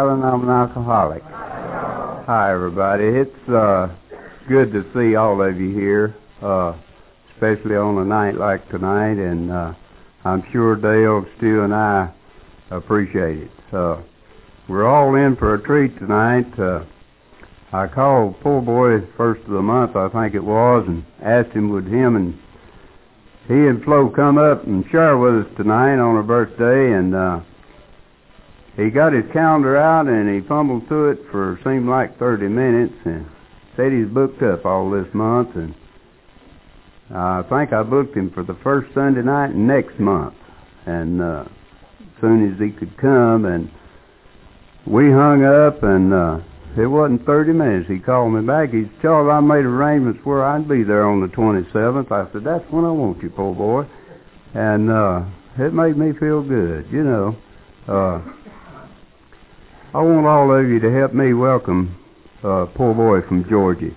Alan, I'm an alcoholic. Hi, everybody. It's uh, good to see all of you here, uh, especially on a night like tonight, and uh, I'm sure Dale, Stu, and I appreciate it. Uh, we're all in for a treat tonight. Uh, I called poor boy first of the month, I think it was, and asked him would him and he and Flo come up and share with us tonight on her birthday, and uh, he got his calendar out and he fumbled through it for seemed like 30 minutes and said he's booked up all this month, and I think I booked him for the first Sunday night next month, and uh, as soon as he could come, and we hung up and. Uh, it wasn't 30 minutes. He called me back. He said, Charles, I made arrangements where I'd be there on the 27th. I said, that's when I want you, poor boy. And uh, it made me feel good, you know. Uh, I want all of you to help me welcome uh, poor boy from Georgia. Lay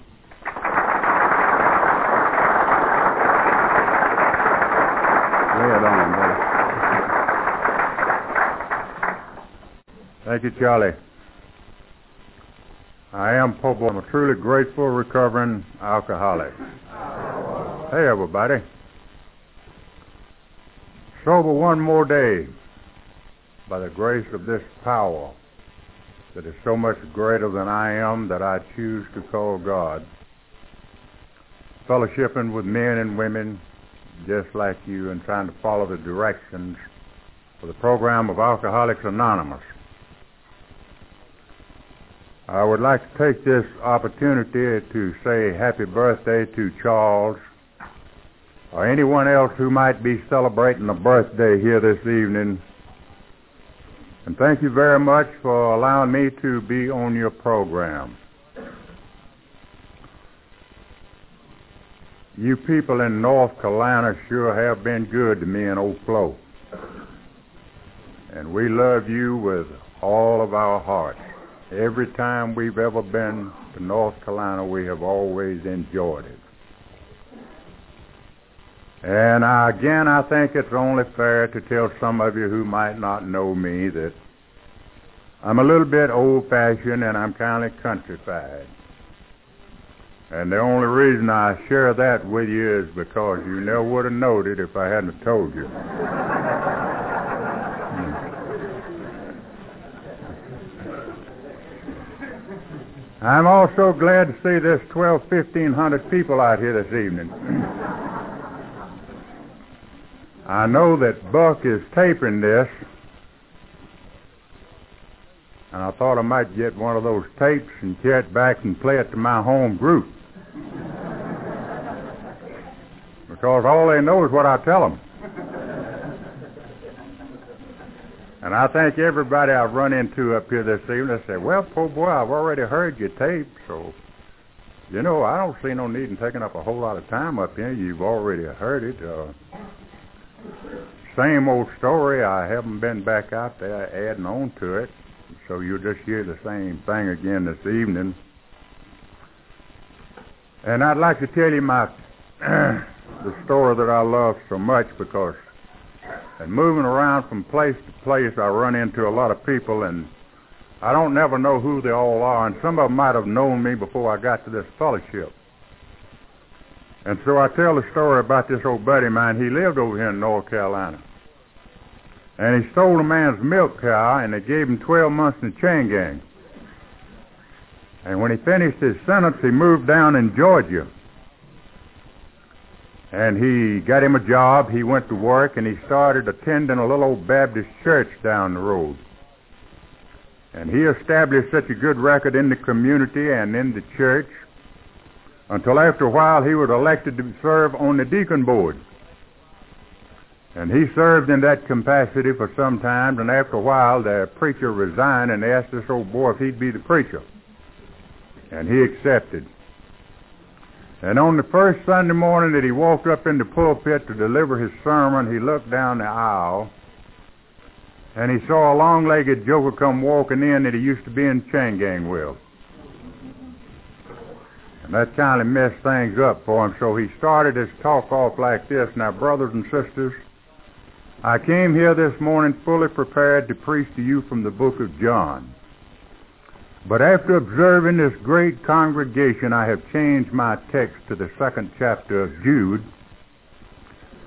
on, buddy. Thank you, Charlie. I am Po' Boy. I'm a truly grateful recovering alcoholic. Hey, everybody. Sober one more day by the grace of this power that is so much greater than I am that I choose to call God. Fellowshipping with men and women just like you and trying to follow the directions for the program of Alcoholics Anonymous. I would like to take this opportunity to say happy birthday to Charles or anyone else who might be celebrating a birthday here this evening. And thank you very much for allowing me to be on your program. You people in North Carolina sure have been good to me and Old Flo. And we love you with all of our hearts. Every time we've ever been to North Carolina, we have always enjoyed it. And I, again, I think it's only fair to tell some of you who might not know me that I'm a little bit old-fashioned and I'm kind of countrified. And the only reason I share that with you is because you never would have known it if I hadn't told you. Hmm. I'm also glad to see there's 12, 1500 people out here this evening. I know that Buck is taping this, and I thought I might get one of those tapes and carry it back and play it to my home group. because all they know is what I tell them. And I think everybody I've run into up here this evening, they say, well, poor boy, I've already heard your tape, so, you know, I don't see no need in taking up a whole lot of time up here. You've already heard it. Uh, same old story. I haven't been back out there adding on to it, so you'll just hear the same thing again this evening. And I'd like to tell you my the story that I love so much because and moving around from place to place, I run into a lot of people, and I don't never know who they all are, and some of them might have known me before I got to this fellowship. And so I tell the story about this old buddy of mine. He lived over here in North Carolina. And he stole a man's milk cow, and they gave him 12 months in the chain gang. And when he finished his sentence, he moved down in Georgia and he got him a job. He went to work and he started attending a little old Baptist church down the road. And he established such a good record in the community and in the church until after a while he was elected to serve on the deacon board. And he served in that capacity for some time, and after a while the preacher resigned and asked this old boy if he'd be the preacher. And he accepted. And on the first Sunday morning that he walked up in the pulpit to deliver his sermon, he looked down the aisle and he saw a long-legged joker come walking in that he used to be in chain gang with. And that kind of messed things up for him, so he started his talk off like this. Now, brothers and sisters, I came here this morning fully prepared to preach to you from the book of John. But after observing this great congregation, I have changed my text to the second chapter of Jude,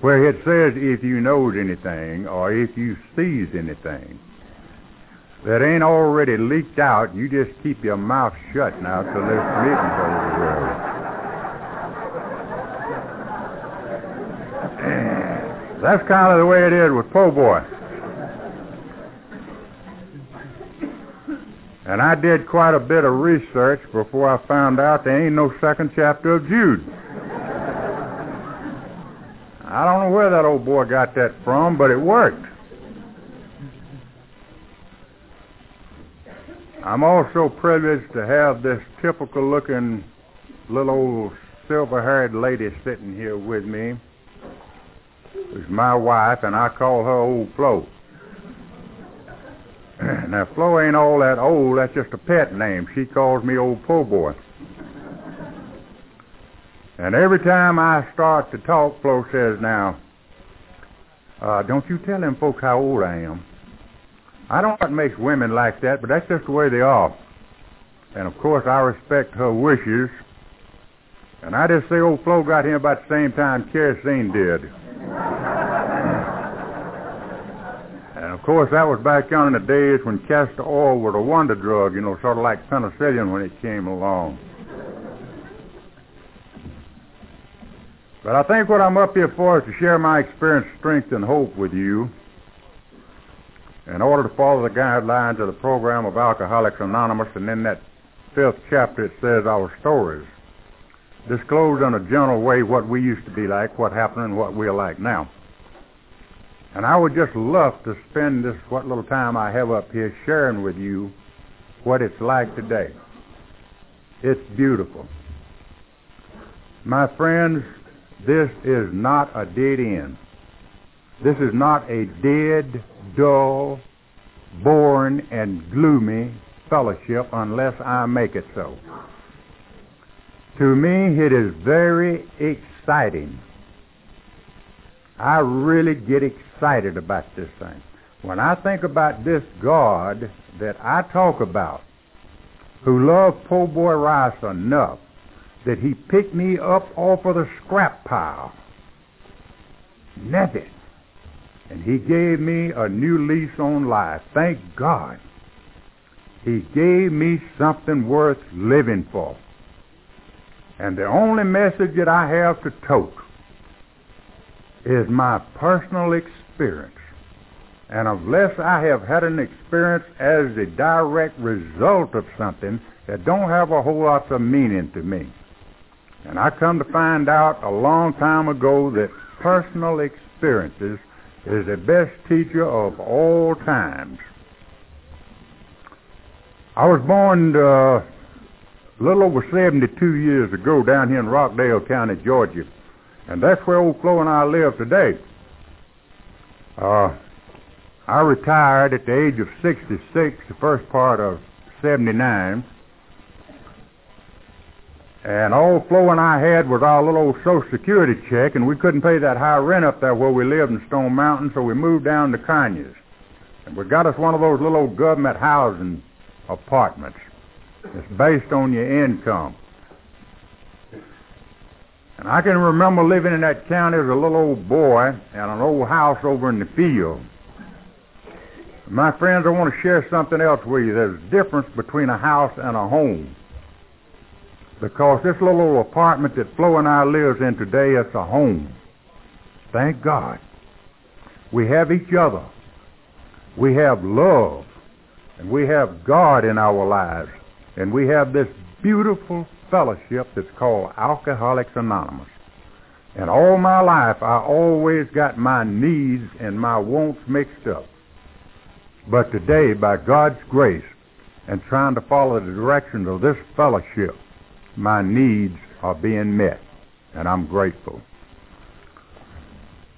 where it says, if you knows anything, or if you sees anything that ain't already leaked out, you just keep your mouth shut now till this meeting's over That's kind of the way it is with Po' Boy. And I did quite a bit of research before I found out there ain't no second chapter of Jude. I don't know where that old boy got that from, but it worked. I'm also privileged to have this typical looking little old silver haired lady sitting here with me. Who's my wife, and I call her Old Flo. now, Flo ain't all that old. That's just a pet name. She calls me Old Po' Boy. And every time I start to talk, Flo says, now, uh, don't you tell them folks how old I am. I don't know what makes women like that, but that's just the way they are. And of course, I respect her wishes. And I just say old Flo got here about the same time kerosene did. And of course, that was back on in the days when castor oil was a wonder drug, you know, sort of like penicillin when it came along. But I think what I'm up here for is to share my experience, strength, and hope with you in order to follow the guidelines of the program of Alcoholics Anonymous. And in that fifth chapter, it says our stories disclose in a general way what we used to be like, what happened, and what we're like now. And I would just love to spend this what little time I have up here sharing with you what it's like today. It's beautiful. My friends, this is not a dead end. This is not a dead, dull, boring, and gloomy fellowship unless I make it so. To me, it is very exciting. I really get excited about this thing. When I think about this God that I talk about, who loved Po' Boy Rice enough that he picked me up off of the scrap pile, nothing, and he gave me a new lease on life. Thank God. He gave me something worth living for. And the only message that I have to tote is my personal experience. And unless I have had an experience as a direct result of something that don't have a whole lot of meaning to me. And I come to find out a long time ago that personal experiences is the best teacher of all times. I was born uh, a little over 72 years ago down here in Rockdale County, Georgia. And that's where old Flo and I live today. Uh, I retired at the age of 66, the first part of 79. And all Flo and I had was our little old Social Security check, and we couldn't pay that high rent up there where we lived in Stone Mountain, so we moved down to Conyers. And we got us one of those little old government housing apartments. It's based on your income. And I can remember living in that county as a little old boy in an old house over in the field. My friends, I want to share something else with you. There's a difference between a house and a home. Because this little old apartment that Flo and I lives in today, it's a home. Thank God. We have each other. We have love. And we have God in our lives. And we have this beautiful fellowship that's called Alcoholics Anonymous. And all my life, I always got my needs and my wants mixed up. But today, by God's grace, and trying to follow the directions of this fellowship, my needs are being met, and I'm grateful.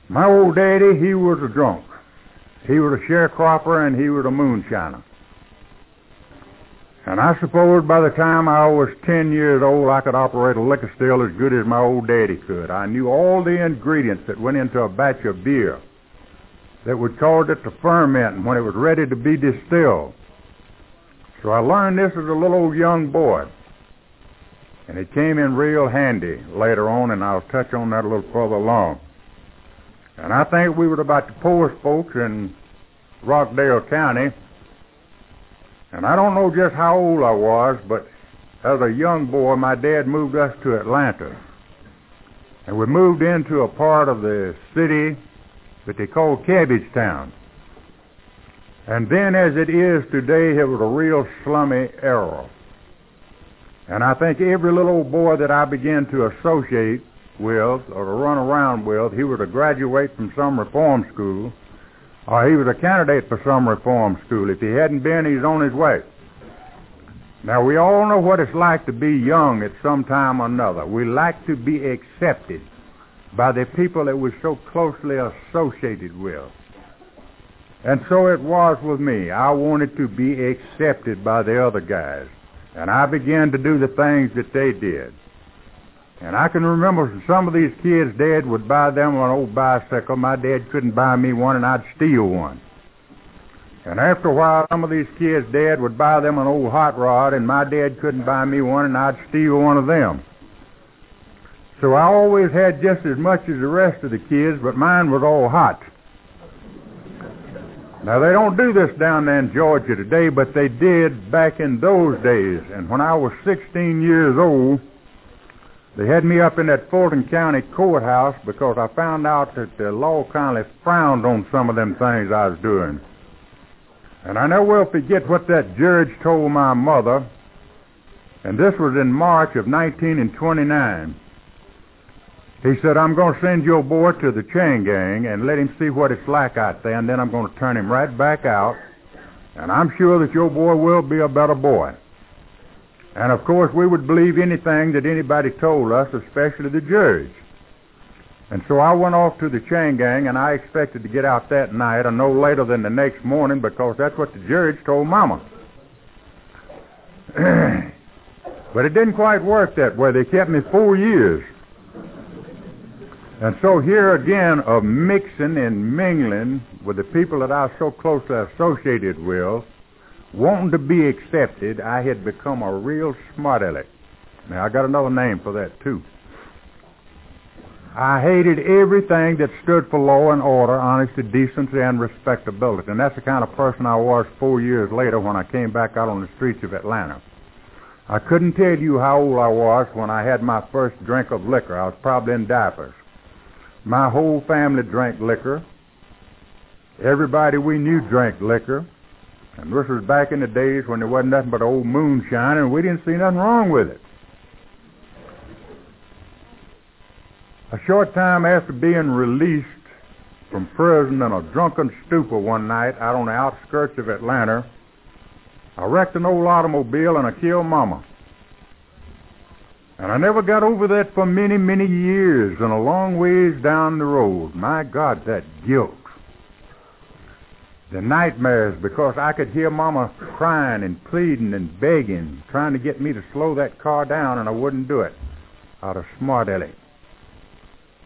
My old daddy, he was a drunk. He was a sharecropper and he was a moonshiner. And I suppose by the time I was 10 years old, I could operate a liquor still as good as my old daddy could. I knew all the ingredients that went into a batch of beer that would cause it to ferment when it was ready to be distilled. So I learned this as a little old young boy. And it came in real handy later on, and I'll touch on that a little further along. And I think we were about the poorest folks in Rockdale County. And I don't know just how old I was, but as a young boy, my dad moved us to Atlanta. And we moved into a part of the city that they called Cabbage Town. And then as it is today, it was a real slummy era. And I think every little old boy that I began to associate with or to run around with, he was a graduate from some reform school or he was a candidate for some reform school. If he hadn't been, he's on his way. Now, we all know what it's like to be young at some time or another. We like to be accepted by the people that we're so closely associated with. And so it was with me. I wanted to be accepted by the other guys. And I began to do the things that they did. And I can remember some of these kids' dad would buy them an old bicycle. My dad couldn't buy me one, and I'd steal one. And after a while, some of these kids' dad would buy them an old hot rod, and my dad couldn't buy me one, and I'd steal one of them. So I always had just as much as the rest of the kids, but mine was all hot. Now, they don't do this down there in Georgia today, but they did back in those days. And when I was 16 years old, they had me up in that Fulton County courthouse because I found out that the law kind of frowned on some of them things I was doing. And I never will forget what that judge told my mother, and this was in March of 1929. He said, I'm going to send your boy to the chain gang and let him see what it's like out there, and then I'm going to turn him right back out, and I'm sure that your boy will be a better boy. And of course, we would believe anything that anybody told us, especially the judge. And so I went off to the chain gang, and I expected to get out that night or no later than the next morning because that's what the judge told Mama. but it didn't quite work that way. They kept me four years. And so here again, of mixing and mingling with the people that I was so closely associated with, wanting to be accepted, I had become a real smart aleck. Now, I got another name for that, too. I hated everything that stood for law and order, honesty, decency, and respectability. And that's the kind of person I was four years later when I came back out on the streets of Atlanta. I couldn't tell you how old I was when I had my first drink of liquor. I was probably in diapers. My whole family drank liquor. Everybody we knew drank liquor. And this was back in the days when there wasn't nothing but old moonshine, and we didn't see nothing wrong with it. A short time after being released from prison in a drunken stupor one night out on the outskirts of Atlanta, I wrecked an old automobile and I killed Mama. And I never got over that for many, many years and a long ways down the road. My God, that guilt. The nightmares because I could hear Mama crying and pleading and begging, trying to get me to slow that car down, and I wouldn't do it out of smart aleck.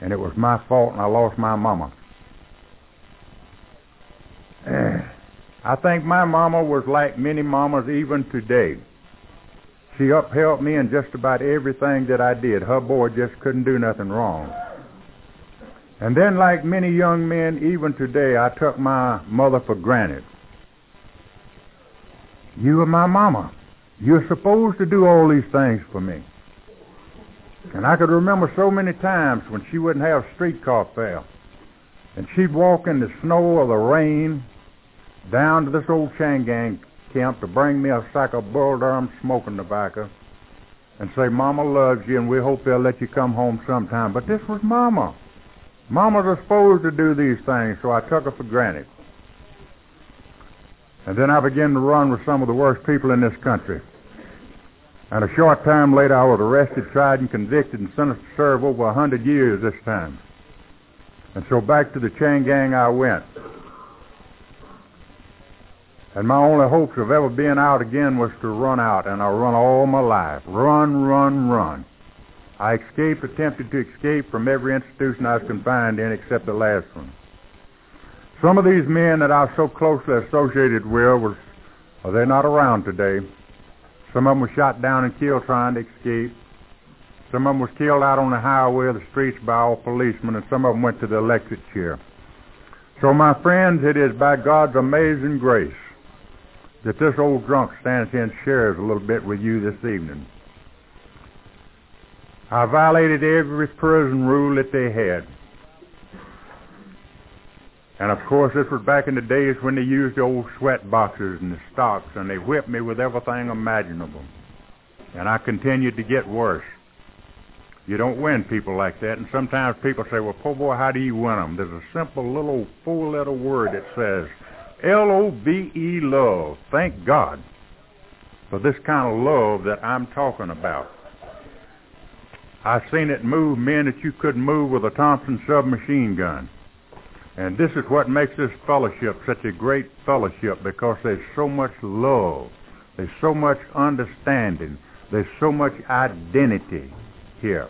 And it was my fault, and I lost my Mama. I think my Mama was like many mamas even today. She upheld me in just about everything that I did. Her boy just couldn't do nothing wrong. And then, like many young men, even today, I took my mother for granted. You are my mama. You're supposed to do all these things for me. And I could remember so many times when she wouldn't have streetcar fare. And she'd walk in the snow or the rain down to this old chain gang camp to bring me a sack of Bull Durham smoking tobacco and say, Mama loves you and we hope they'll let you come home sometime. But this was Mama. Mamas supposed to do these things, so I took her for granted. And then I began to run with some of the worst people in this country. And a short time later, I was arrested, tried, and convicted, and sentenced to serve over a hundred years this time. And so back to the chain gang I went. And my only hopes of ever being out again was to run out, and I run all my life. Run, run, run. I escaped, attempted to escape from every institution I was confined in except the last one. Some of these men that I was so closely associated with was Well, they're not around today. Some of them were shot down and killed trying to escape. Some of them was killed out on the highway or the streets by all policemen, and some of them went to the electric chair. So, my friends, it is by God's amazing grace that this old drunk stands here and shares a little bit with you this evening. I violated every prison rule that they had. And of course, this was back in the days when they used the old sweat boxes and the stocks, and they whipped me with everything imaginable. And I continued to get worse. You don't win people like that, and sometimes people say, well, poor boy, how do you win them? There's a simple little four-letter word that says L-O-V-E, love. Thank God for this kind of love that I'm talking about. I've seen it move men that you couldn't move with a Thompson submachine gun. And this is what makes this fellowship such a great fellowship because there's so much love. There's so much understanding. There's so much identity here.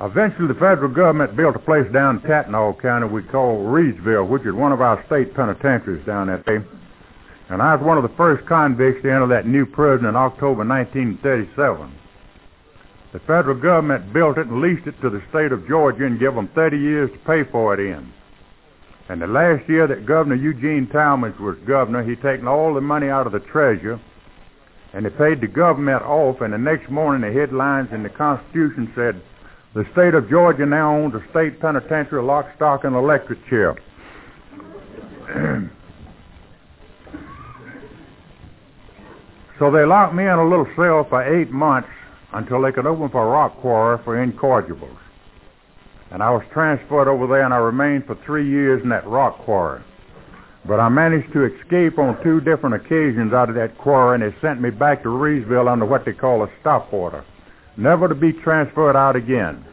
Eventually, the federal government built a place down in Tattnall County we call Reidsville, which is one of our state penitentiaries down that. And I was one of the first convicts to enter that new prison in October 1937. The federal government built it and leased it to the state of Georgia and gave them 30 years to pay for it in. And the last year that Governor Eugene Talmadge was governor, he taken all the money out of the treasury and he paid the government off. And the next morning, the headlines in the Constitution said, "The state of Georgia now owns a state penitentiary, lock, stock, and electric chair." so they locked me in a little cell for eight months until they could open a rock quarry for incorrigibles. And I was transferred over there and I remained for three years in that rock quarry. But I managed to escape on two different occasions out of that quarry and they sent me back to Reidsville under what they call a stop order. Never to be transferred out again.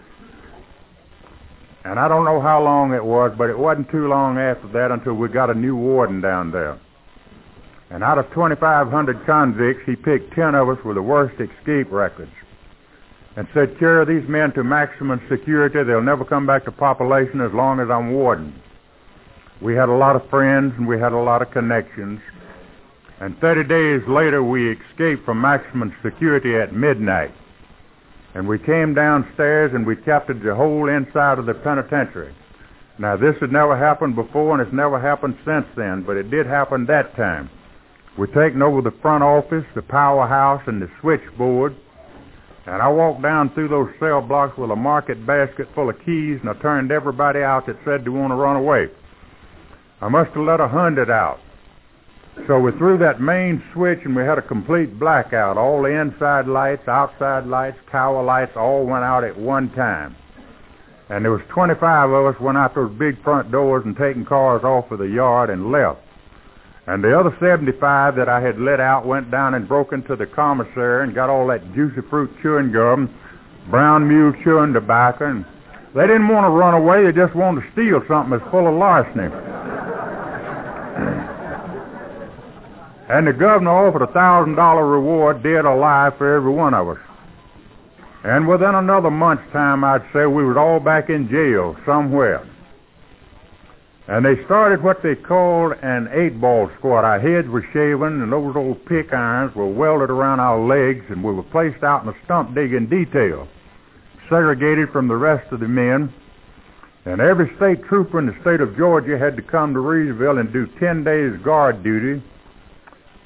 And I don't know how long it was, but it wasn't too long after that until we got a new warden down there. And out of 2,500 convicts, he picked 10 of us with the worst escape records and said, carry these men to maximum security. They'll never come back to population as long as I'm warden. We had a lot of friends and we had a lot of connections. And 30 days later, we escaped from maximum security at midnight. And we came downstairs and we captured the whole inside of the penitentiary. Now, this had never happened before and it's never happened since then, but it did happen that time. We'd taken over the front office, the powerhouse, and the switchboard. And I walked down through those cell blocks with a market basket full of keys, and I turned everybody out that said they want to run away. I must have let a hundred out. So we threw that main switch, and we had a complete blackout. All the inside lights, outside lights, tower lights all went out at one time. And there was 25 of us went out those big front doors and taking cars off of the yard and left. And the other 75 that I had let out went down and broke into the commissary and got all that juicy fruit chewing gum, brown mule chewing tobacco, and they didn't want to run away. They just wanted to steal something that's full of larceny. And the governor offered a thousand dollar reward, dead or alive, for every one of us. And within another month's time, I'd say we was all back in jail somewhere. And they started what they called an eight-ball squad. Our heads were shaven, and those old pick irons were welded around our legs, and we were placed out in a stump digging detail, segregated from the rest of the men. And every state trooper in the state of Georgia had to come to Reidsville and do 10 days guard duty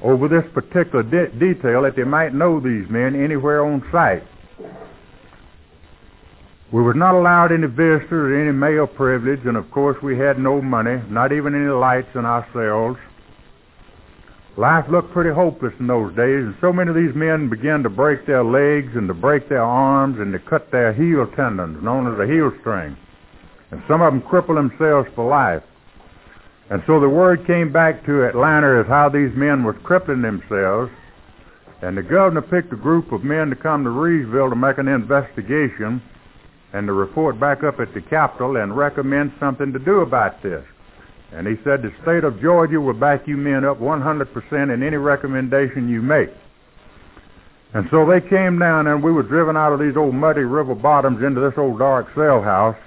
over this particular de- detail that they might know these men anywhere on sight. We were not allowed any visitors or any mail privilege, and of course we had no money, not even any lights in our cells. Life looked pretty hopeless in those days, and so many of these men began to break their legs and to break their arms and to cut their heel tendons, known as a heel string. And some of them crippled themselves for life. And so the word came back to Atlanta as how these men was crippling themselves. And the governor picked a group of men to come to Reidsville to make an investigation and to report back up at the Capitol and recommend something to do about this. And he said the state of Georgia will back you men up 100% in any recommendation you make. And so they came down and we were driven out of these old muddy river bottoms into this old dark cell house.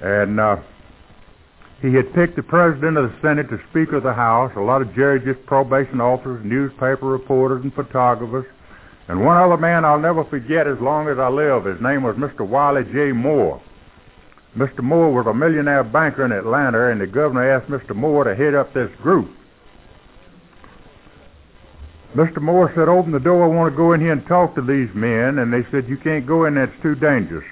And uh, He had picked the president of the Senate, the Speaker of the House, a lot of judges, probation officers, newspaper reporters, and photographers, and one other man I'll never forget as long as I live. His name was Mr. Wiley J. Moore. Mr. Moore was a millionaire banker in Atlanta, and the governor asked Mr. Moore to head up this group. Mr. Moore said, open the door, I want to go in here and talk to these men. And they said, you can't go in there, it's too dangerous.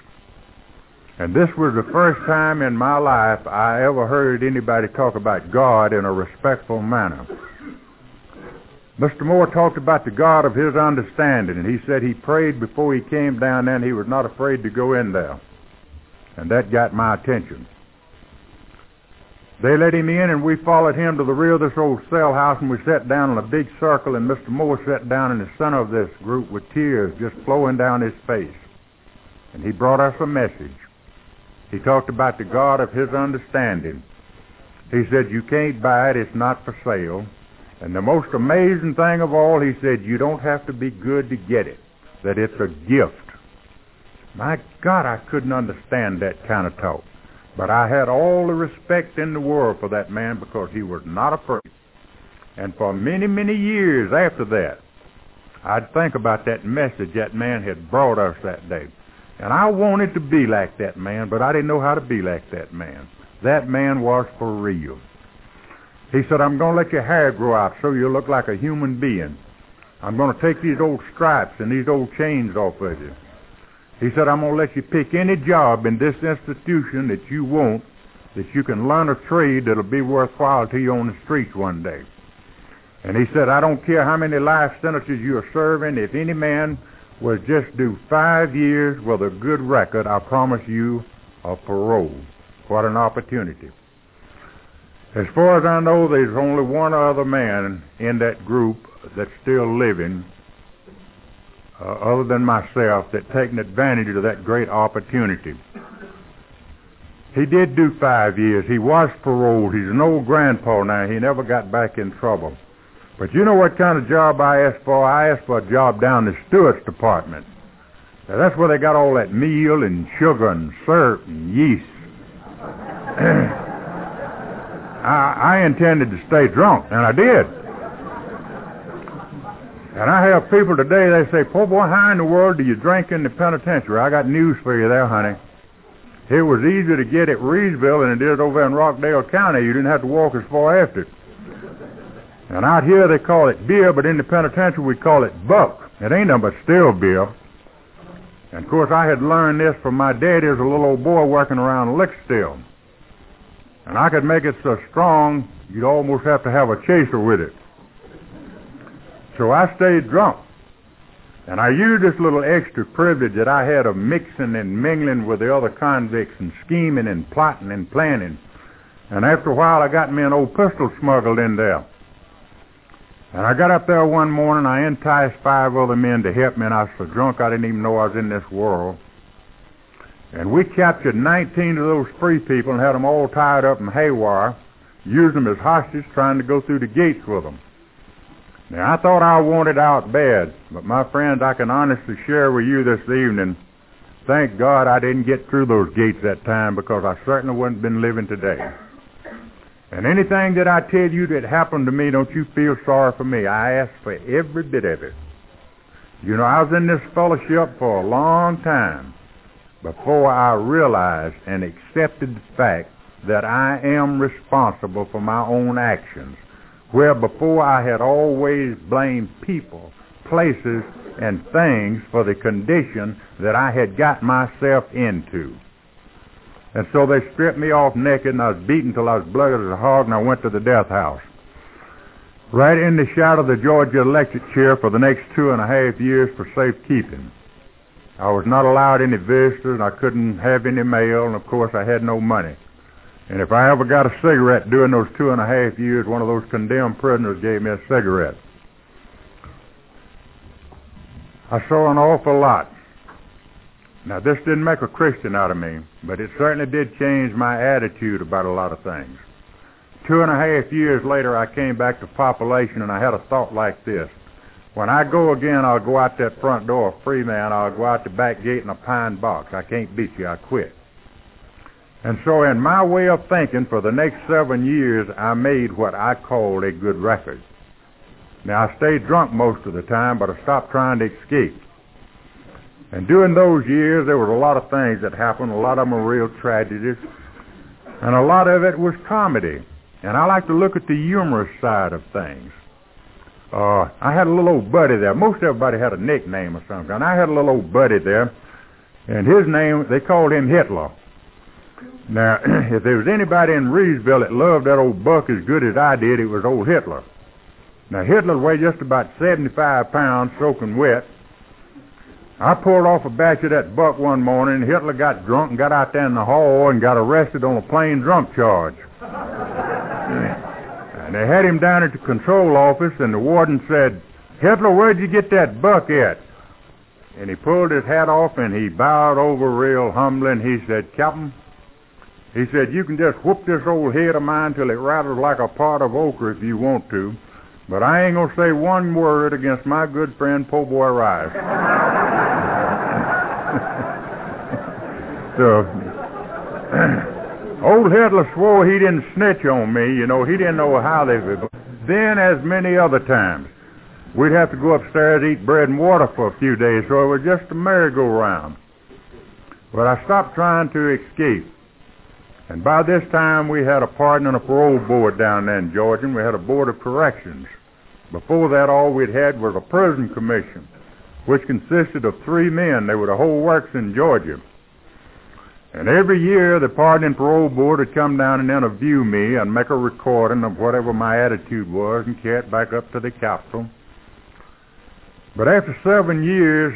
And this was the first time in my life I ever heard anybody talk about God in a respectful manner. Mr. Moore talked about the God of his understanding, and he said he prayed before he came down there, and he was not afraid to go in there. And that got my attention. They let him in, and we followed him to the rear of this old cell house, and we sat down in a big circle, and Mr. Moore sat down in the center of this group with tears just flowing down his face. And he brought us a message. He talked about the God of his understanding. He said, you can't buy it, it's not for sale. And the most amazing thing of all, he said, you don't have to be good to get it, that it's a gift. My God, I couldn't understand that kind of talk. But I had all the respect in the world for that man because he was not afraid. And for many, many years after that, I'd think about that message that man had brought us that day. And I wanted to be like that man, but I didn't know how to be like that man. That man was for real. He said, I'm going to let your hair grow out so you look like a human being. I'm going to take these old stripes and these old chains off of you. He said, I'm going to let you pick any job in this institution that you want, that you can learn a trade that'll be worthwhile to you on the streets one day. And he said, I don't care how many life sentences you are serving, if any man was just do five years with a good record, I promise you a parole. What an opportunity. As far as I know, there's only one other man in that group that's still living uh, other than myself, that taken advantage of that great opportunity. He did do five years. He was paroled. He's an old grandpa now. He never got back in trouble. But you know what kind of job I asked for? I asked for a job down in the steward's department. Now that's where they got all that meal and sugar and syrup and yeast. I, I intended to stay drunk, and I did. And I have people today, they say, poor boy, how in the world do you drink in the penitentiary? I got news for you there, honey. It was easier to get at Reidsville than it is over in Rockdale County. You didn't have to walk as far after it. And out here they call it beer, but in the penitentiary we call it buck. It ain't nothing but still beer. And of course I had learned this from my daddy as a little old boy working around lick still. And I could make it so strong you'd almost have to have a chaser with it. So I stayed drunk. And I used this little extra privilege that I had of mixing and mingling with the other convicts and scheming and plotting and planning. And after a while, I got me an old pistol smuggled in there. And I got up there one morning, I enticed five other men to help me, and I was so drunk I didn't even know I was in this world. And we captured 19 of those free people and had them all tied up in haywire, used them as hostages, trying to go through the gates with them. Now, I thought I wanted out bad, but my friends, I can honestly share with you this evening, thank God I didn't get through those gates that time because I certainly wouldn't have been living today. And anything that I tell you that happened to me, don't you feel sorry for me. I asked for every bit of it. You know, I was in this fellowship for a long time before I realized and accepted the fact that I am responsible for my own actions where before I had always blamed people, places, and things for the condition that I had got myself into. And so they stripped me off naked and I was beaten till I was blooded as a hog and I went to the death house. Right in the shadow of the Georgia electric chair for the next two and a half years for safekeeping. I was not allowed any visitors and I couldn't have any mail and of course I had no money. And if I ever got a cigarette during those two and a half years, one of those condemned prisoners gave me a cigarette. I saw an awful lot. Now, this didn't make a Christian out of me, but it certainly did change my attitude about a lot of things. Two and a half years later, I came back to population, and I had a thought like this. When I go again, I'll go out that front door free man. I'll go out the back gate in a pine box. I can't beat you. I quit. And so in my way of thinking, for the next seven years, I made what I called a good record. Now, I stayed drunk most of the time, but I stopped trying to escape. And during those years, there was a lot of things that happened. A lot of them were real tragedies. And a lot of it was comedy. And I like to look at the humorous side of things. Uh, I had a little old buddy there. Most everybody had a nickname or something. And I had a little old buddy there. And his name, they called him Hitler. Now, if there was anybody in Reidsville that loved that old buck as good as I did, it was old Hitler. Now, Hitler weighed just about 75 pounds soaking wet. I pulled off a batch of that buck one morning. Hitler got drunk and got out there in the hall and got arrested on a plain drunk charge. and they had him down at the control office, and the warden said, Hitler, where'd you get that buck at? And he pulled his hat off and he bowed over real humbly and he said, Captain, he said, you can just whoop this old head of mine till it rattles like a pot of ochre if you want to, but I ain't going to say one word against my good friend Po Boy Rice. so, uh, old Hitler swore he didn't snitch on me. You know, he didn't know how they. Then, as many other times, we'd have to go upstairs, eat bread and water for a few days, so it was just a merry-go-round. But I stopped trying to escape. And by this time, we had a pardon and a parole board down there in Georgia, and we had a board of corrections. Before that, all we'd had was a prison commission, which consisted of three men. They were the whole works in Georgia. And every year, the pardon and parole board would come down and interview me and make a recording of whatever my attitude was and carry it back up to the Capitol. But after seven years,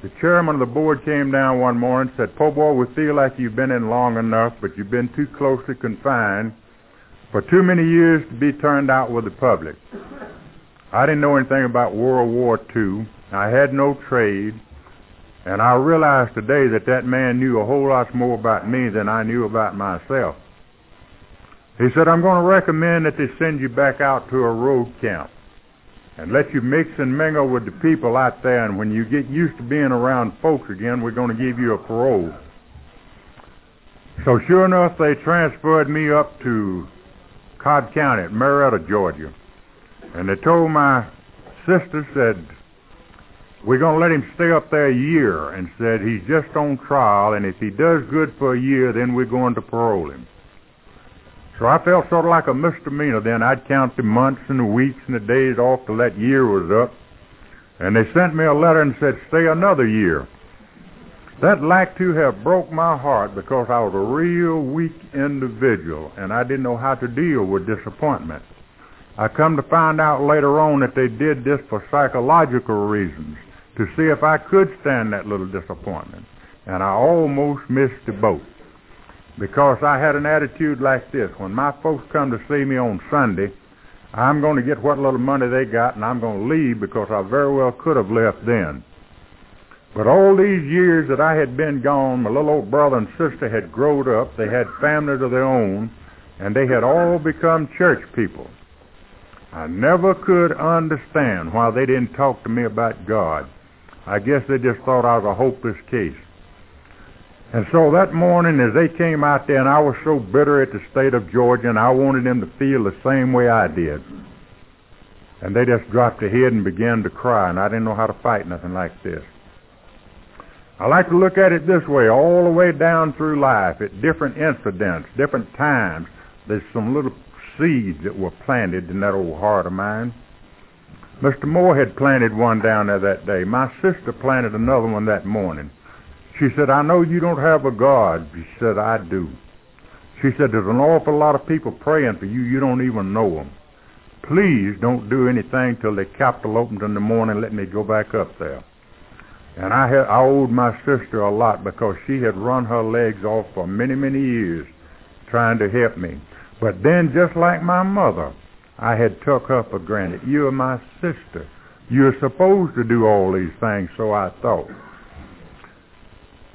the chairman of the board came down one morning and said, Po boy, we feel like you've been in long enough, but you've been too closely confined for too many years to be turned out with the public. I didn't know anything about World War II. I had no trade. And I realized today that that man knew a whole lot more about me than I knew about myself. He said, I'm going to recommend that they send you back out to a road camp and let you mix and mingle with the people out there. And when you get used to being around folks again, we're going to give you a parole. So sure enough, they transferred me up to Cobb County Marietta, Georgia. And they told my sister, said, we're going to let him stay up there a year, and said he's just on trial, and if he does good for a year, then we're going to parole him. So I felt sort of like a misdemeanor then. I'd count the months and the weeks and the days off till that year was up. And they sent me a letter and said, stay another year. That like to have broke my heart because I was a real weak individual and I didn't know how to deal with disappointment. I come to find out later on that they did this for psychological reasons to see if I could stand that little disappointment. And I almost missed the boat because I had an attitude like this. When my folks come to see me on Sunday, I'm going to get what little money they got and I'm going to leave because I very well could have left then. But all these years that I had been gone, my little old brother and sister had grown up. They had families of their own, and they had all become church people. I never could understand why they didn't talk to me about God. I guess they just thought I was a hopeless case. And so that morning as they came out there and I was so bitter at the state of Georgia and I wanted them to feel the same way I did. And they just dropped their head and began to cry and I didn't know how to fight nothing like this. I like to look at it this way, all the way down through life at different incidents, different times. There's some little seeds that were planted in that old heart of mine. Mr. Moore had planted one down there that day. My sister planted another one that morning. She said, I know you don't have a God. She said, I do. She said, there's an awful lot of people praying for you. You don't even know them. Please don't do anything till the Capitol opens in the morning. Let me go back up there. And I had, I owed my sister a lot because she had run her legs off for many, many years trying to help me. But then, just like my mother, I had took her for granted. You're my sister. You're supposed to do all these things, so I thought.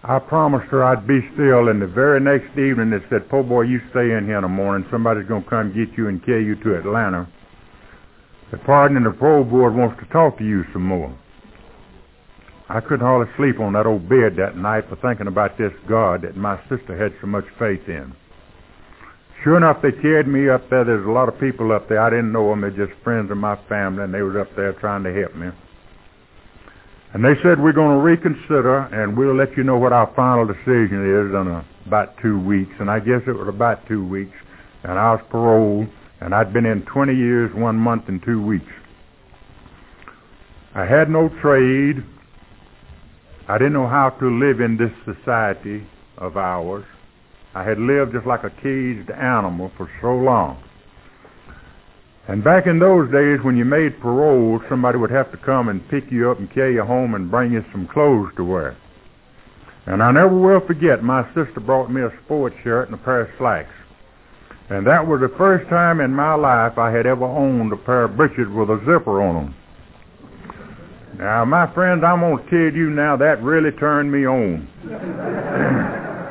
I promised her I'd be still, and the very next evening they said, Po boy, you stay in here in the morning. Somebody's going to come get you and carry you to Atlanta. The pardon and the parole board wants to talk to you some more. I couldn't hardly sleep on that old bed that night for thinking about this God that my sister had so much faith in. Sure enough, they carried me up there. There's a lot of people up there. I didn't know them. They're just friends of my family, and they was up there trying to help me. And they said, we're going to reconsider, and we'll let you know what our final decision is in a, about two weeks. And I guess it was about two weeks. And I was paroled, and I'd been in 20 years, one month, and two weeks. I had no trade. I didn't know how to live in this society of ours. I had lived just like a caged animal for so long. And back in those days when you made parole, somebody would have to come and pick you up and carry you home and bring you some clothes to wear. And I never will forget, my sister brought me a sports shirt and a pair of slacks. And that was the first time in my life I had ever owned a pair of breeches with a zipper on them. Now, my friends, I'm going to tell you now that really turned me on.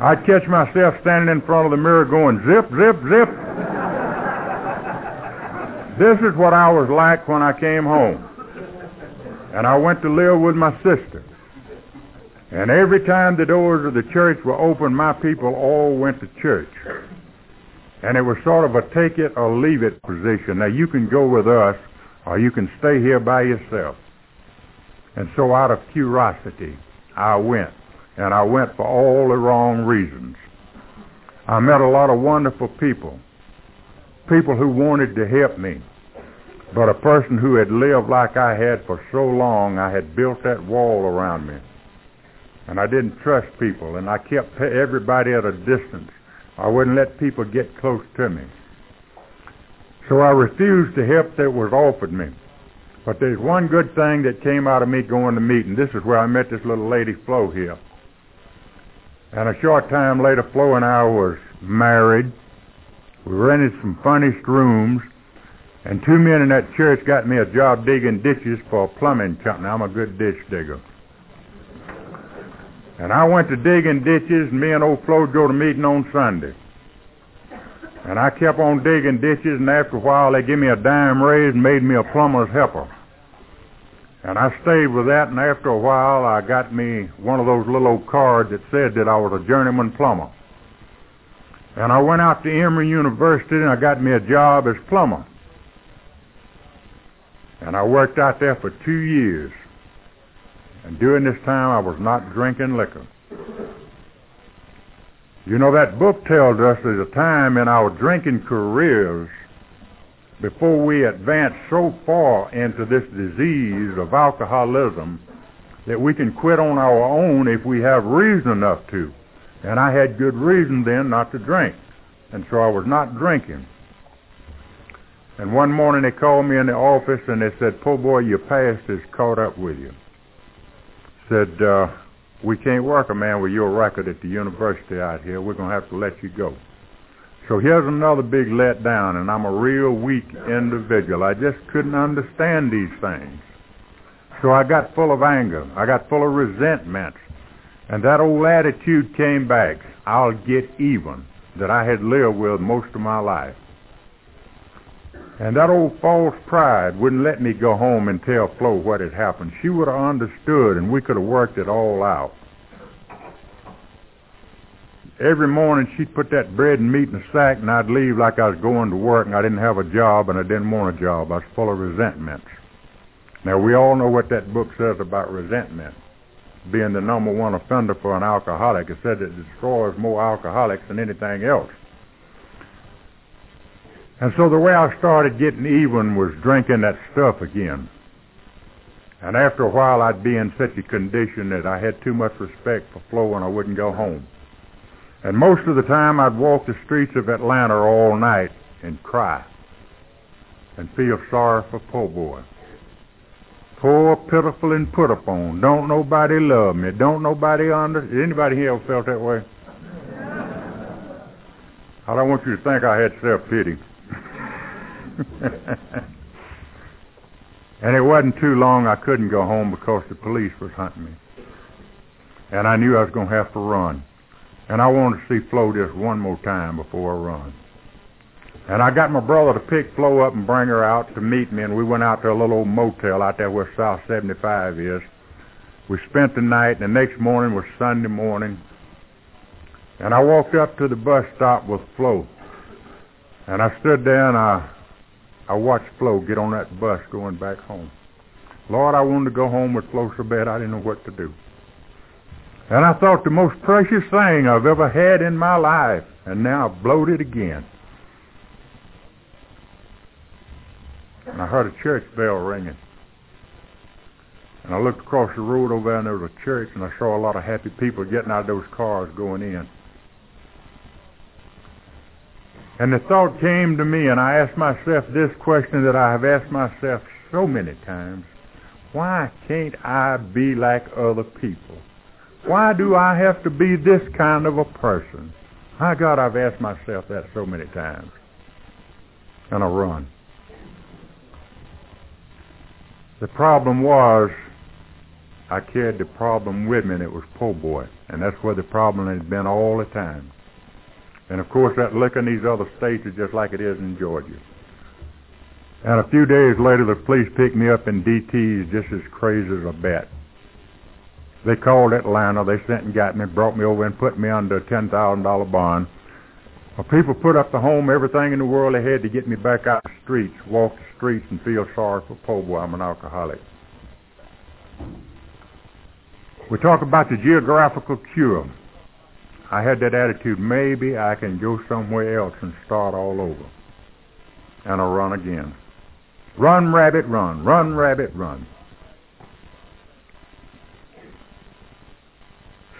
I'd catch myself standing in front of the mirror going zip, zip, zip. This is what I was like when I came home. And I went to live with my sister. And every time the doors of the church were open, my people all went to church. And it was sort of a take it or leave it position. Now you can go with us or you can stay here by yourself. And so out of curiosity, I went. And I went for all the wrong reasons. I met a lot of wonderful people people who wanted to help me. But a person who had lived like I had for so long, I had built that wall around me. And I didn't trust people, and I kept everybody at a distance. I wouldn't let people get close to me. So I refused the help that was offered me. But there's one good thing that came out of me going to meeting. This is where I met this little lady, Flo, here. And a short time later, Flo and I was married. We rented some furnished rooms, and two men in that church got me a job digging ditches for a plumbing company. I'm a good ditch digger. And I went to digging ditches, and me and old Flo go to meeting on Sunday. And I kept on digging ditches, and after a while they gave me a dime raise and made me a plumber's helper. And I stayed with that, and after a while I got me one of those little old cards that said that I was a journeyman plumber. And I went out to Emory University and I got me a job as plumber. And I worked out there for two years. And during this time I was not drinking liquor. You know, that book tells us there's a time in our drinking careers before we advance so far into this disease of alcoholism that we can quit on our own if we have reason enough to. And I had good reason then not to drink. And so I was not drinking. And one morning they called me in the office and they said, po' boy, your past is caught up with you. Said, uh, we can't work a man with your record at the university out here. We're going to have to let you go. So here's another big letdown, and I'm a real weak individual. I just couldn't understand these things. So I got full of anger. I got full of resentment. And that old attitude came back. I'll get even that I had lived with most of my life. And that old false pride wouldn't let me go home and tell Flo what had happened. She would have understood and we could have worked it all out. Every morning she'd put that bread and meat in a sack and I'd leave like I was going to work and I didn't have a job and I didn't want a job. I was full of resentments. Now we all know what that book says about resentment being the number one offender for an alcoholic. It said it destroys more alcoholics than anything else. And so the way I started getting even was drinking that stuff again. And after a while I'd be in such a condition that I had too much respect for Flo and I wouldn't go home. And most of the time I'd walk the streets of Atlanta all night and cry and feel sorry for po' boy. Poor, pitiful, and put upon. Don't nobody love me. Don't nobody under. Anybody here ever felt that way? I don't want you to think I had self-pity. and it wasn't too long I couldn't go home because the police was hunting me. And I knew I was going to have to run. And I wanted to see Flo just one more time before I run. And I got my brother to pick Flo up and bring her out to meet me, and we went out to a little old motel out there where South 75 is. We spent the night, and the next morning was Sunday morning. And I walked up to the bus stop with Flo. And I stood there and I, I watched Flo get on that bus going back home. Lord, I wanted to go home with Flo so bad I didn't know what to do. And I thought the most precious thing I've ever had in my life, and now I've blowed it again. And I heard a church bell ringing. And I looked across the road over there, and there was a church, and I saw a lot of happy people getting out of those cars going in. And the thought came to me, and I asked myself this question that I have asked myself so many times. Why can't I be like other people? Why do I have to be this kind of a person? My God, I've asked myself that so many times. And I run. The problem was I carried the problem with me, and it was po' boy. And that's where the problem has been all the time. And of course, that liquor in these other states is just like it is in Georgia. And a few days later, the police picked me up in DTs just as crazy as a bat. They called Atlanta. They sent and got me, brought me over and put me under a $10,000 bond. Well, people put up the home, everything in the world they had to get me back out the streets, walk the streets and feel sorry for po' boy. I'm an alcoholic. We talk about the geographical cure. I had that attitude, maybe I can go somewhere else and start all over. And I'll run again. Run, rabbit, run. Run, rabbit, run.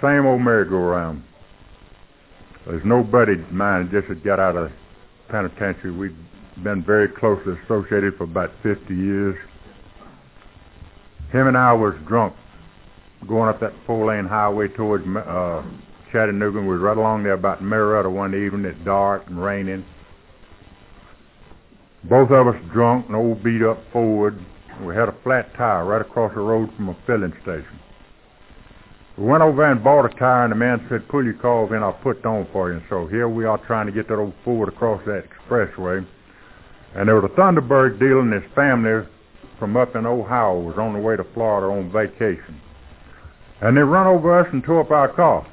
Same old merry-go-round. There's no buddy mine just had got out of penitentiary. We'd been very closely associated for about 50 years. Him and I was drunk going up that four-lane highway towards uh, Chattanooga. We was right along there about Marietta one evening. It's dark and raining. Both of us drunk, an old beat-up Ford. We had a flat tire right across the road from a filling station. We went over and bought a tire, and the man said, pull your car in, I'll put it on for you. And so here we are trying to get that old Ford across that expressway. And there was a Thunderbird dealer and his family from up in Ohio was on the way to Florida on vacation. And they run over us and tore up our car.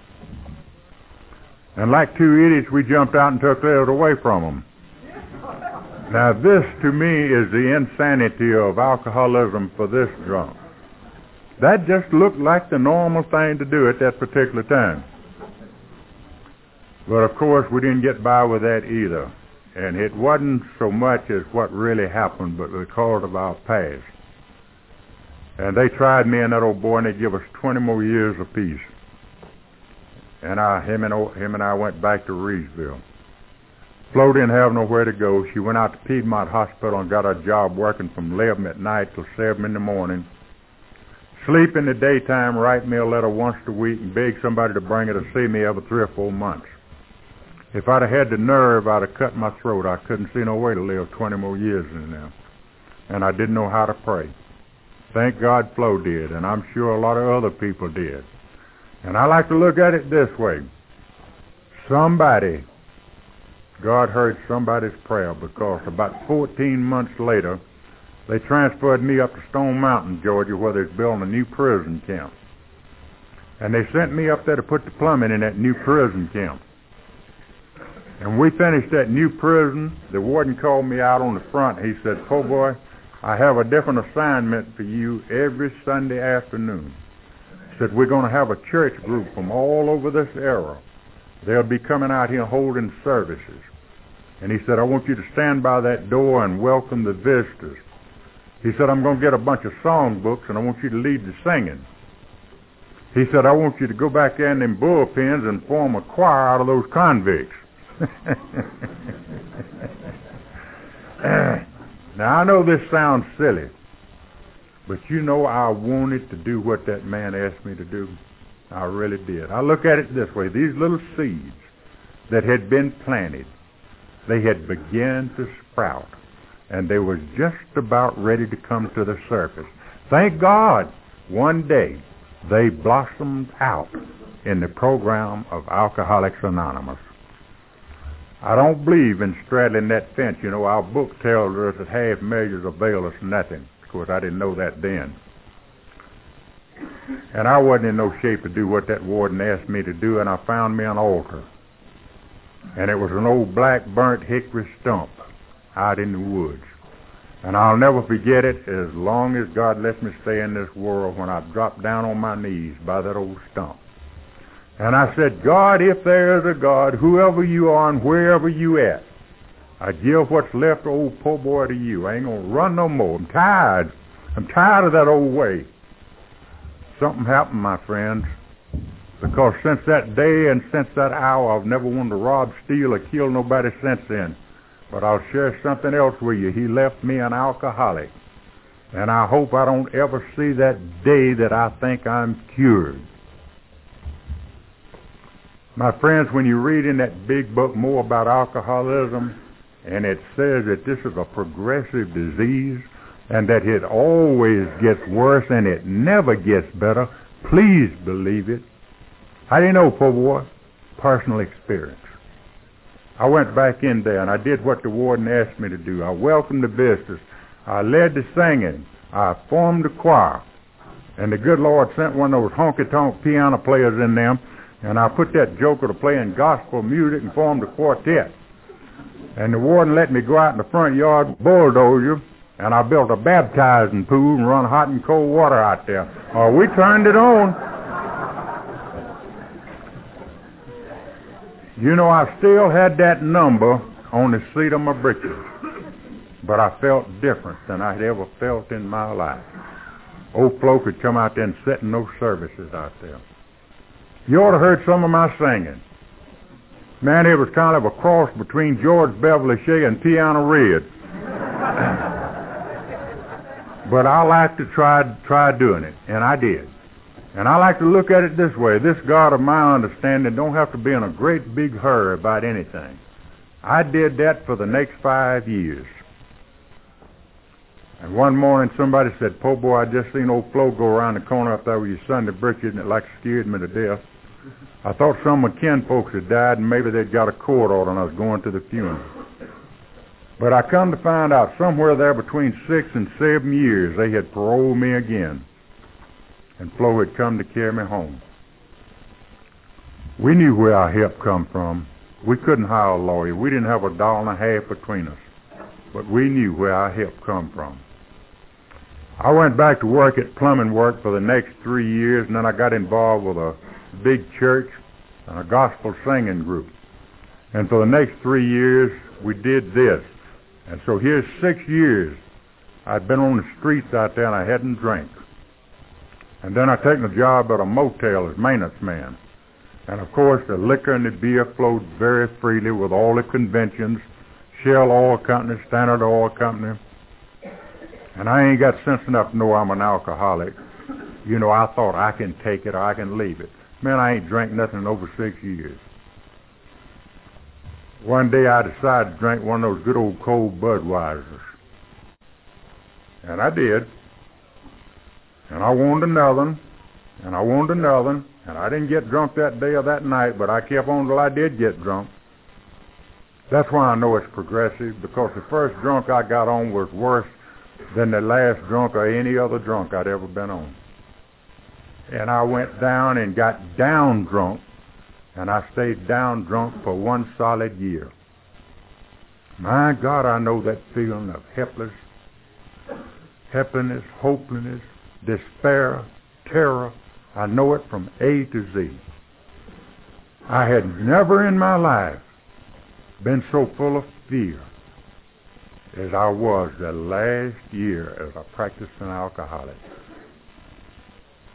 And like two idiots, we jumped out and took it away from them. Now this to me is the insanity of alcoholism for this drunk. That just looked like the normal thing to do at that particular time. But of course, we didn't get by with that either. And it wasn't so much as what really happened, but because of our past. And they tried me and that old boy, and they give us 20 more years apiece. And I, him and him and I went back to Reidsville. Flo didn't have nowhere to go. She went out to Piedmont Hospital and got a job working from 11 at night till 7 in the morning sleep in the daytime, write me a letter once a week, and beg somebody to bring it to see me every three or four months. If I'd have had the nerve, I'd have cut my throat. I couldn't see no way to live 20 more years in there. And I didn't know how to pray. Thank God Flo did, and I'm sure a lot of other people did. And I like to look at it this way. Somebody, God heard somebody's prayer because about 14 months later, they transferred me up to Stone Mountain, Georgia, where they're building a new prison camp. And they sent me up there to put the plumbing in that new prison camp. And we finished that new prison. The warden called me out on the front. He said, Po' boy, I have a different assignment for you every Sunday afternoon. He said, we're going to have a church group from all over this area. They'll be coming out here holding services. And he said, I want you to stand by that door and welcome the visitors. He said, I'm going to get a bunch of song books and I want you to lead the singing. He said, I want you to go back there in them bullpens and form a choir out of those convicts. now, I know this sounds silly, but you know I wanted to do what that man asked me to do. I really did. I look at it this way. These little seeds that had been planted, they had begun to sprout and they was just about ready to come to the surface. Thank God, one day they blossomed out in the program of Alcoholics Anonymous. I don't believe in straddling that fence. You know, our book tells us that half measures avail us nothing. Of course, I didn't know that then. And I wasn't in no shape to do what that warden asked me to do, and I found me an altar. And it was an old black burnt hickory stump out in the woods. And I'll never forget it as long as God lets me stay in this world when I dropped down on my knees by that old stump. And I said, God, if there is a God, whoever you are and wherever you at, I give what's left, old po' boy, to you. I ain't going to run no more. I'm tired. I'm tired of that old way. Something happened, my friends. Because since that day and since that hour, I've never wanted to rob, steal, or kill nobody since then. But I'll share something else with you. He left me an alcoholic. And I hope I don't ever see that day that I think I'm cured. My friends, when you read in that big book more about alcoholism, and it says that this is a progressive disease, and that it always gets worse and it never gets better, please believe it. How do you know, po' boy? Personal experience. I went back in there and I did what the warden asked me to do. I welcomed the visitors. I led the singing. I formed the choir. And the good Lord sent one of those honky-tonk piano players in them, and I put that joker to playing gospel music and formed a quartet. And the warden let me go out in the front yard bulldozer, and I built a baptizing pool and run hot and cold water out there. Oh, we turned it on. You know, I still had that number on the seat of my britches, but I felt different than I'd ever felt in my life. Old folk could come out there and sit in those services out there. You ought to heard some of my singing. Man, it was kind of a cross between George Beverly Shea and Piano Red. but I like to try try doing it, and I did. And I like to look at it this way. This God of my understanding don't have to be in a great big hurry about anything. I did that for the next five years. And one morning somebody said, Po' boy, I just seen old Flo go around the corner up there with your Sunday britches and it like scared me to death. I thought some of kin folks had died and maybe they'd got a court order and I was going to the funeral. But I come to find out somewhere there between six and seven years they had paroled me again and Flo had come to carry me home. We knew where our help come from. We couldn't hire a lawyer. We didn't have a dollar and a half between us. But we knew where our help come from. I went back to work at plumbing work for the next three years, and then I got involved with a big church and a gospel singing group. And for the next three years, we did this. And so here's six years I'd been on the streets out there and I hadn't drank. And then I taken a job at a motel as maintenance man. And of course, the liquor and the beer flowed very freely with all the conventions, Shell Oil Company, Standard Oil Company. And I ain't got sense enough to know I'm an alcoholic. You know, I thought I can take it or I can leave it. Man, I ain't drank nothing in over six years. One day I decided to drink one of those good old cold Budweisers. And I did. And I wanted another, and I wanted another, and I didn't get drunk that day or that night, but I kept on till I did get drunk. That's why I know it's progressive, because the first drunk I got on was worse than the last drunk or any other drunk I'd ever been on. And I went down and got down drunk, and I stayed down drunk for one solid year. My God, I know that feeling of helpless, helplessness, hopelessness, despair, terror. I know it from A to Z. I had never in my life been so full of fear as I was the last year as a practicing alcoholic.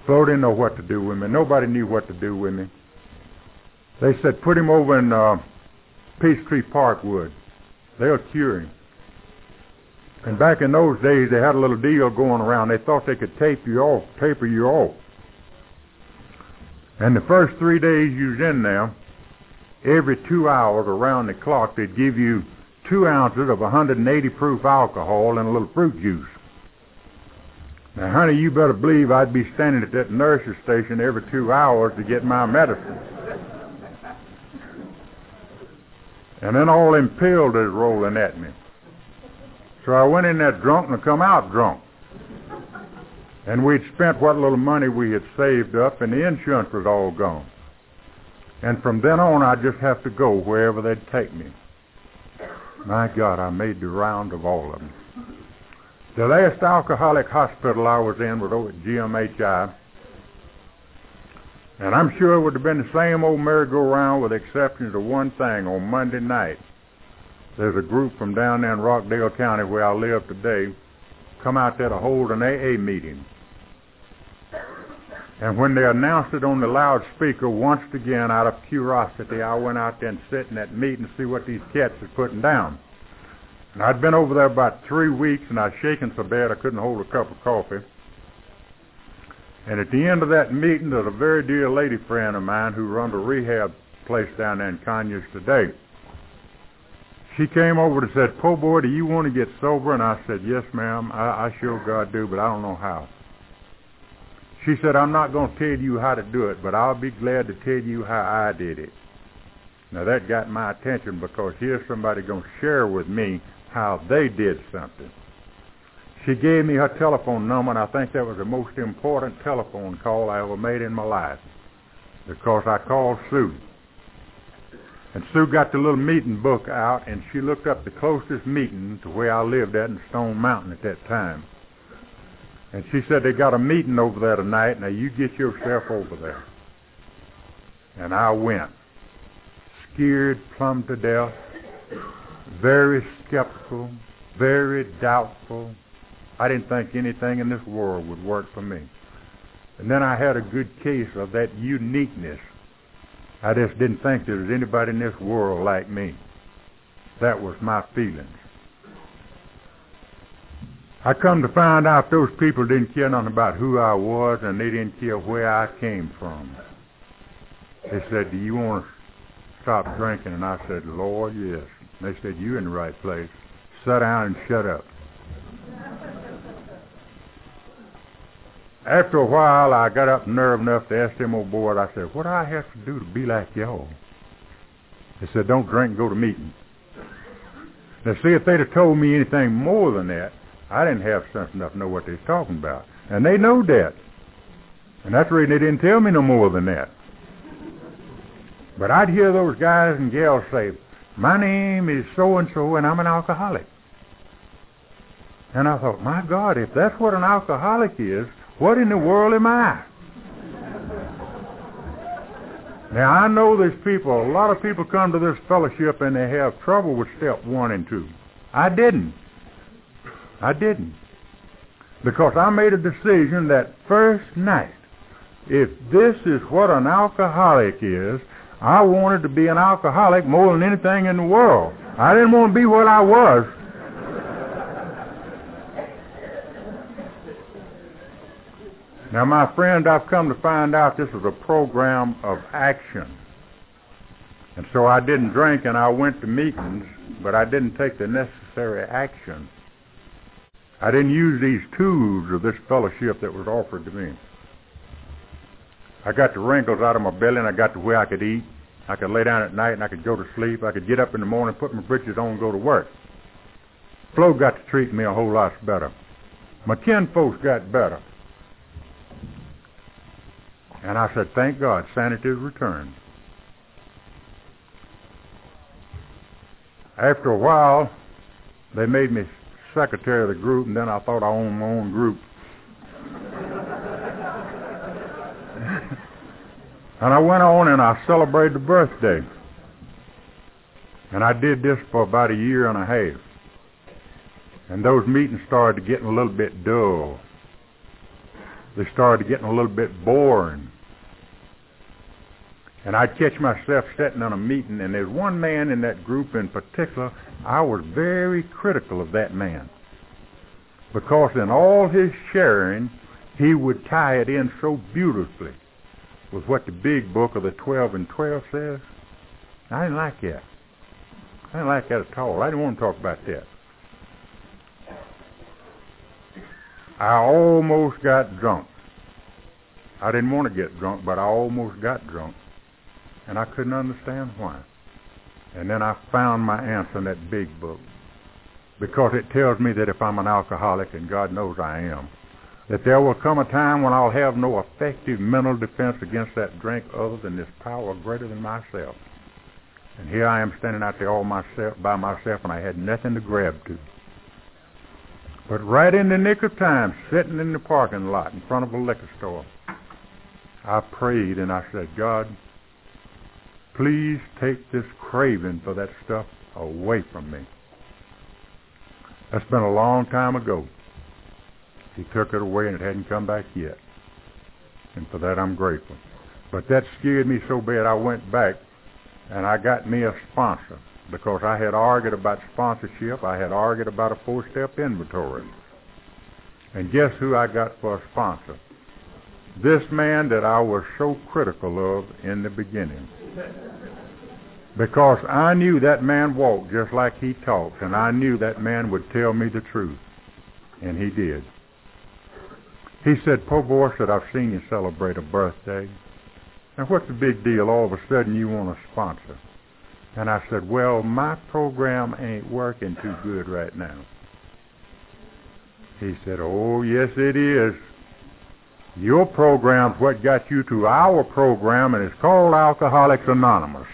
Flo didn't know what to do with me. Nobody knew what to do with me. They said, put him over in uh, Peachtree Parkwood. They'll cure him. And back in those days, they had a little deal going around. They thought they could tape you off, taper you off. And the first three days you was in there, every two hours around the clock, they'd give you two ounces of 180 proof alcohol and a little fruit juice. Now, honey, you better believe I'd be standing at that nurse's station every two hours to get my medicine. And then all them pills is rolling at me. So I went in there drunk and I come out drunk. And we'd spent what little money we had saved up, and the insurance was all gone. And from then on, I'd just have to go wherever they'd take me. My God, I made the round of all of them. The last alcoholic hospital I was in was over at GMHI. And I'm sure it would have been the same old merry-go-round with the exception of one thing. On Monday night, there's a group from down there in Rockdale County where I live today come out there to hold an AA meeting. And when they announced it on the loudspeaker, once again, out of curiosity, I went out there and sit in that meeting to see what these cats were putting down. And I'd been over there about three weeks, and I'd shaken so bad I couldn't hold a cup of coffee. And at the end of that meeting, there's a very dear lady friend of mine who runs a rehab place down there in Conyers today. She came over and said, Po' boy, do you want to get sober? And I said, yes, ma'am. I, I sure God do, but I don't know how. She said, I'm not going to tell you how to do it, but I'll be glad to tell you how I did it. Now that got my attention because here's somebody going to share with me how they did something. She gave me her telephone number, and I think that was the most important telephone call I ever made in my life because I called Sue. And Sue got the little meeting book out, and she looked up the closest meeting to where I lived at in Stone Mountain at that time. And she said, they got a meeting over there tonight. Now you get yourself over there. And I went, scared plumb to death, very skeptical, very doubtful. I didn't think anything in this world would work for me. And then I had a good case of that uniqueness. I just didn't think there was anybody in this world like me. That was my feelings. I come to find out those people didn't care nothing about who I was and they didn't care where I came from. They said, do you want to stop drinking? And I said, Lord, yes. And they said, you're in the right place. Sit down and shut up. After a while, I got up nerve enough to ask them old boys, I said, what do I have to do to be like y'all? They said, don't drink and go to meetings. Now, see, if they'd have told me anything more than that, I didn't have sense enough to know what they was talking about. And they know that. And that's the reason they didn't tell me no more than that. But I'd hear those guys and gals say, my name is so-and-so and I'm an alcoholic. And I thought, my God, if that's what an alcoholic is, what in the world am I? Now, I know there's people, a lot of people come to this fellowship and they have trouble with step one and two. I didn't. I didn't. Because I made a decision that first night, if this is what an alcoholic is, I wanted to be an alcoholic more than anything in the world. I didn't want to be what I was. Now, my friend, I've come to find out this is a program of action. And so I didn't drink and I went to meetings, but I didn't take the necessary action. I didn't use these tools of this fellowship that was offered to me. I got the wrinkles out of my belly and I got to where I could eat. I could lay down at night and I could go to sleep. I could get up in the morning, put my breeches on and go to work. Flo got to treat me a whole lot better. My kin folks got better. And I said, thank God, sanity has returned. After a while, they made me secretary of the group, and then I thought I owned my own group. and I went on and I celebrated the birthday. And I did this for about a year and a half. And those meetings started getting a little bit dull. They started getting a little bit boring. And I'd catch myself sitting on a meeting, and there's one man in that group in particular, I was very critical of that man. Because in all his sharing, he would tie it in so beautifully with what the big book of the 12 and 12 says. I didn't like that. I didn't like that at all. I didn't want to talk about that. I almost got drunk. I didn't want to get drunk, but I almost got drunk. And I couldn't understand why. And then I found my answer in that big book. Because it tells me that if I'm an alcoholic, and God knows I am, that there will come a time when I'll have no effective mental defense against that drink other than this power greater than myself. And here I am standing out there all myself by myself and I had nothing to grab to. But right in the nick of time, sitting in the parking lot in front of a liquor store, I prayed and I said, God, please take this craving for that stuff away from me. That's been a long time ago. He took it away and it hadn't come back yet. And for that I'm grateful. But that scared me so bad I went back and I got me a sponsor because I had argued about sponsorship. I had argued about a four-step inventory. And guess who I got for a sponsor? This man that I was so critical of in the beginning. Because I knew that man walked just like he talked, and I knew that man would tell me the truth. And he did. He said, Po' boy, said, I've seen you celebrate a birthday. And what's the big deal? All of a sudden you want a sponsor. And I said, well, my program ain't working too good right now. He said, oh, yes, it is. Your program's what got you to our program, and it's called Alcoholics Anonymous.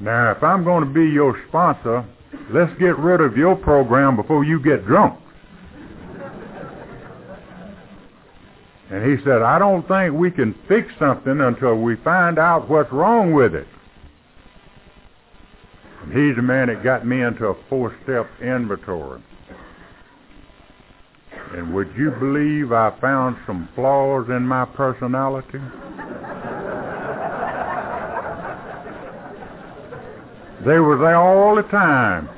Now, if I'm going to be your sponsor, let's get rid of your program before you get drunk. And he said, I don't think we can fix something until we find out what's wrong with it. He's the man that got me into a four-step inventory. And would you believe I found some flaws in my personality? they were there all the time.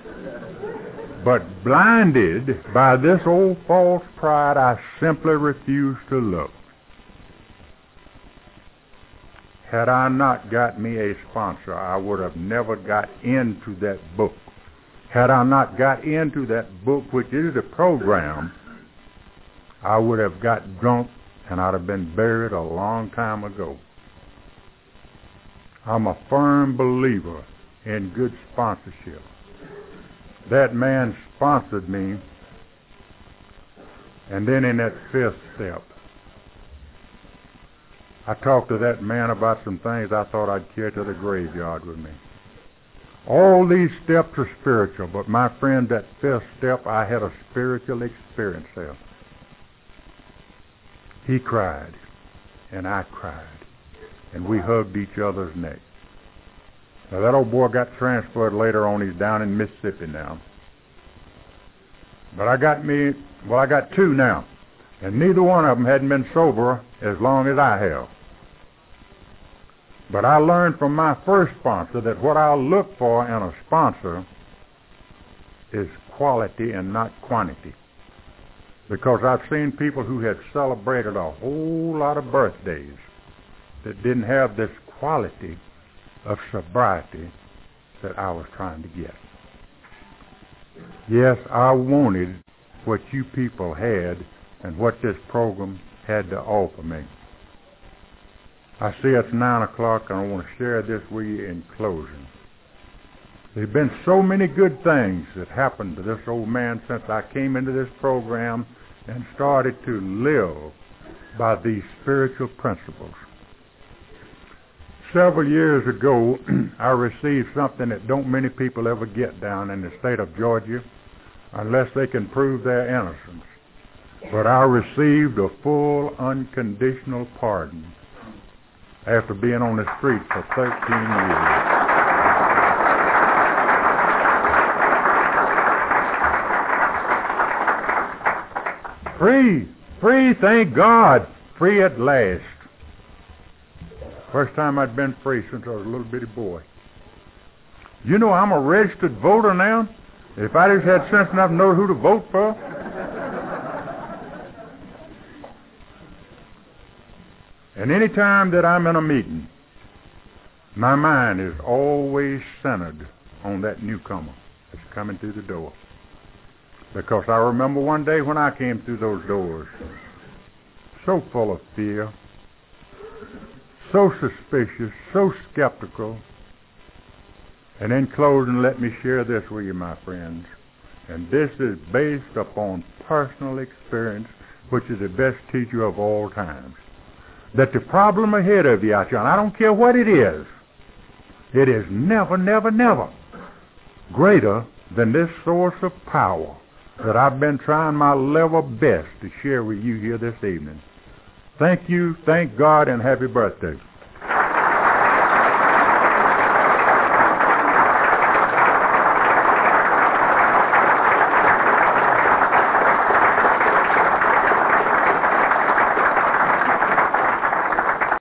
But blinded by this old false pride, I simply refused to look. Had I not got me a sponsor, I would have never got into that book. Had I not got into that book, which is a program, I would have got drunk and I'd have been buried a long time ago. I'm a firm believer in good sponsorship that man sponsored me. And then in that fifth step, I talked to that man about some things I thought I'd carry to the graveyard with me. All these steps are spiritual, but my friend, that fifth step, I had a spiritual experience there. He cried, and I cried, and we hugged each other's neck. Now that old boy got transferred later on. He's down in Mississippi now. But I got me, well, I got two now. And neither one of them hadn't been sober as long as I have. But I learned from my first sponsor that what I look for in a sponsor is quality and not quantity. Because I've seen people who had celebrated a whole lot of birthdays that didn't have this quality of sobriety that I was trying to get. Yes, I wanted what you people had and what this program had to offer me. I see it's 9 o'clock and I want to share this with you in closing. There have been so many good things that happened to this old man since I came into this program and started to live by these spiritual principles several years ago, I received something that don't many people ever get down in the state of Georgia unless they can prove their innocence. But I received a full unconditional pardon after being on the street for 13 years. Free, free, thank God, free at last. First time I'd been free since I was a little bitty boy. You know I'm a registered voter now. If I just had sense enough to know who to vote for. And any time that I'm in a meeting, my mind is always centered on that newcomer that's coming through the door. Because I remember one day when I came through those doors, so full of fear, so suspicious, so skeptical. And in closing, let me share this with you, my friends. And this is based upon personal experience which is the best teacher of all times. That the problem ahead of you out I don't care what it is, it is never, never, never greater than this source of power that I've been trying my level best to share with you here this evening. Thank you, thank God, and happy birthday.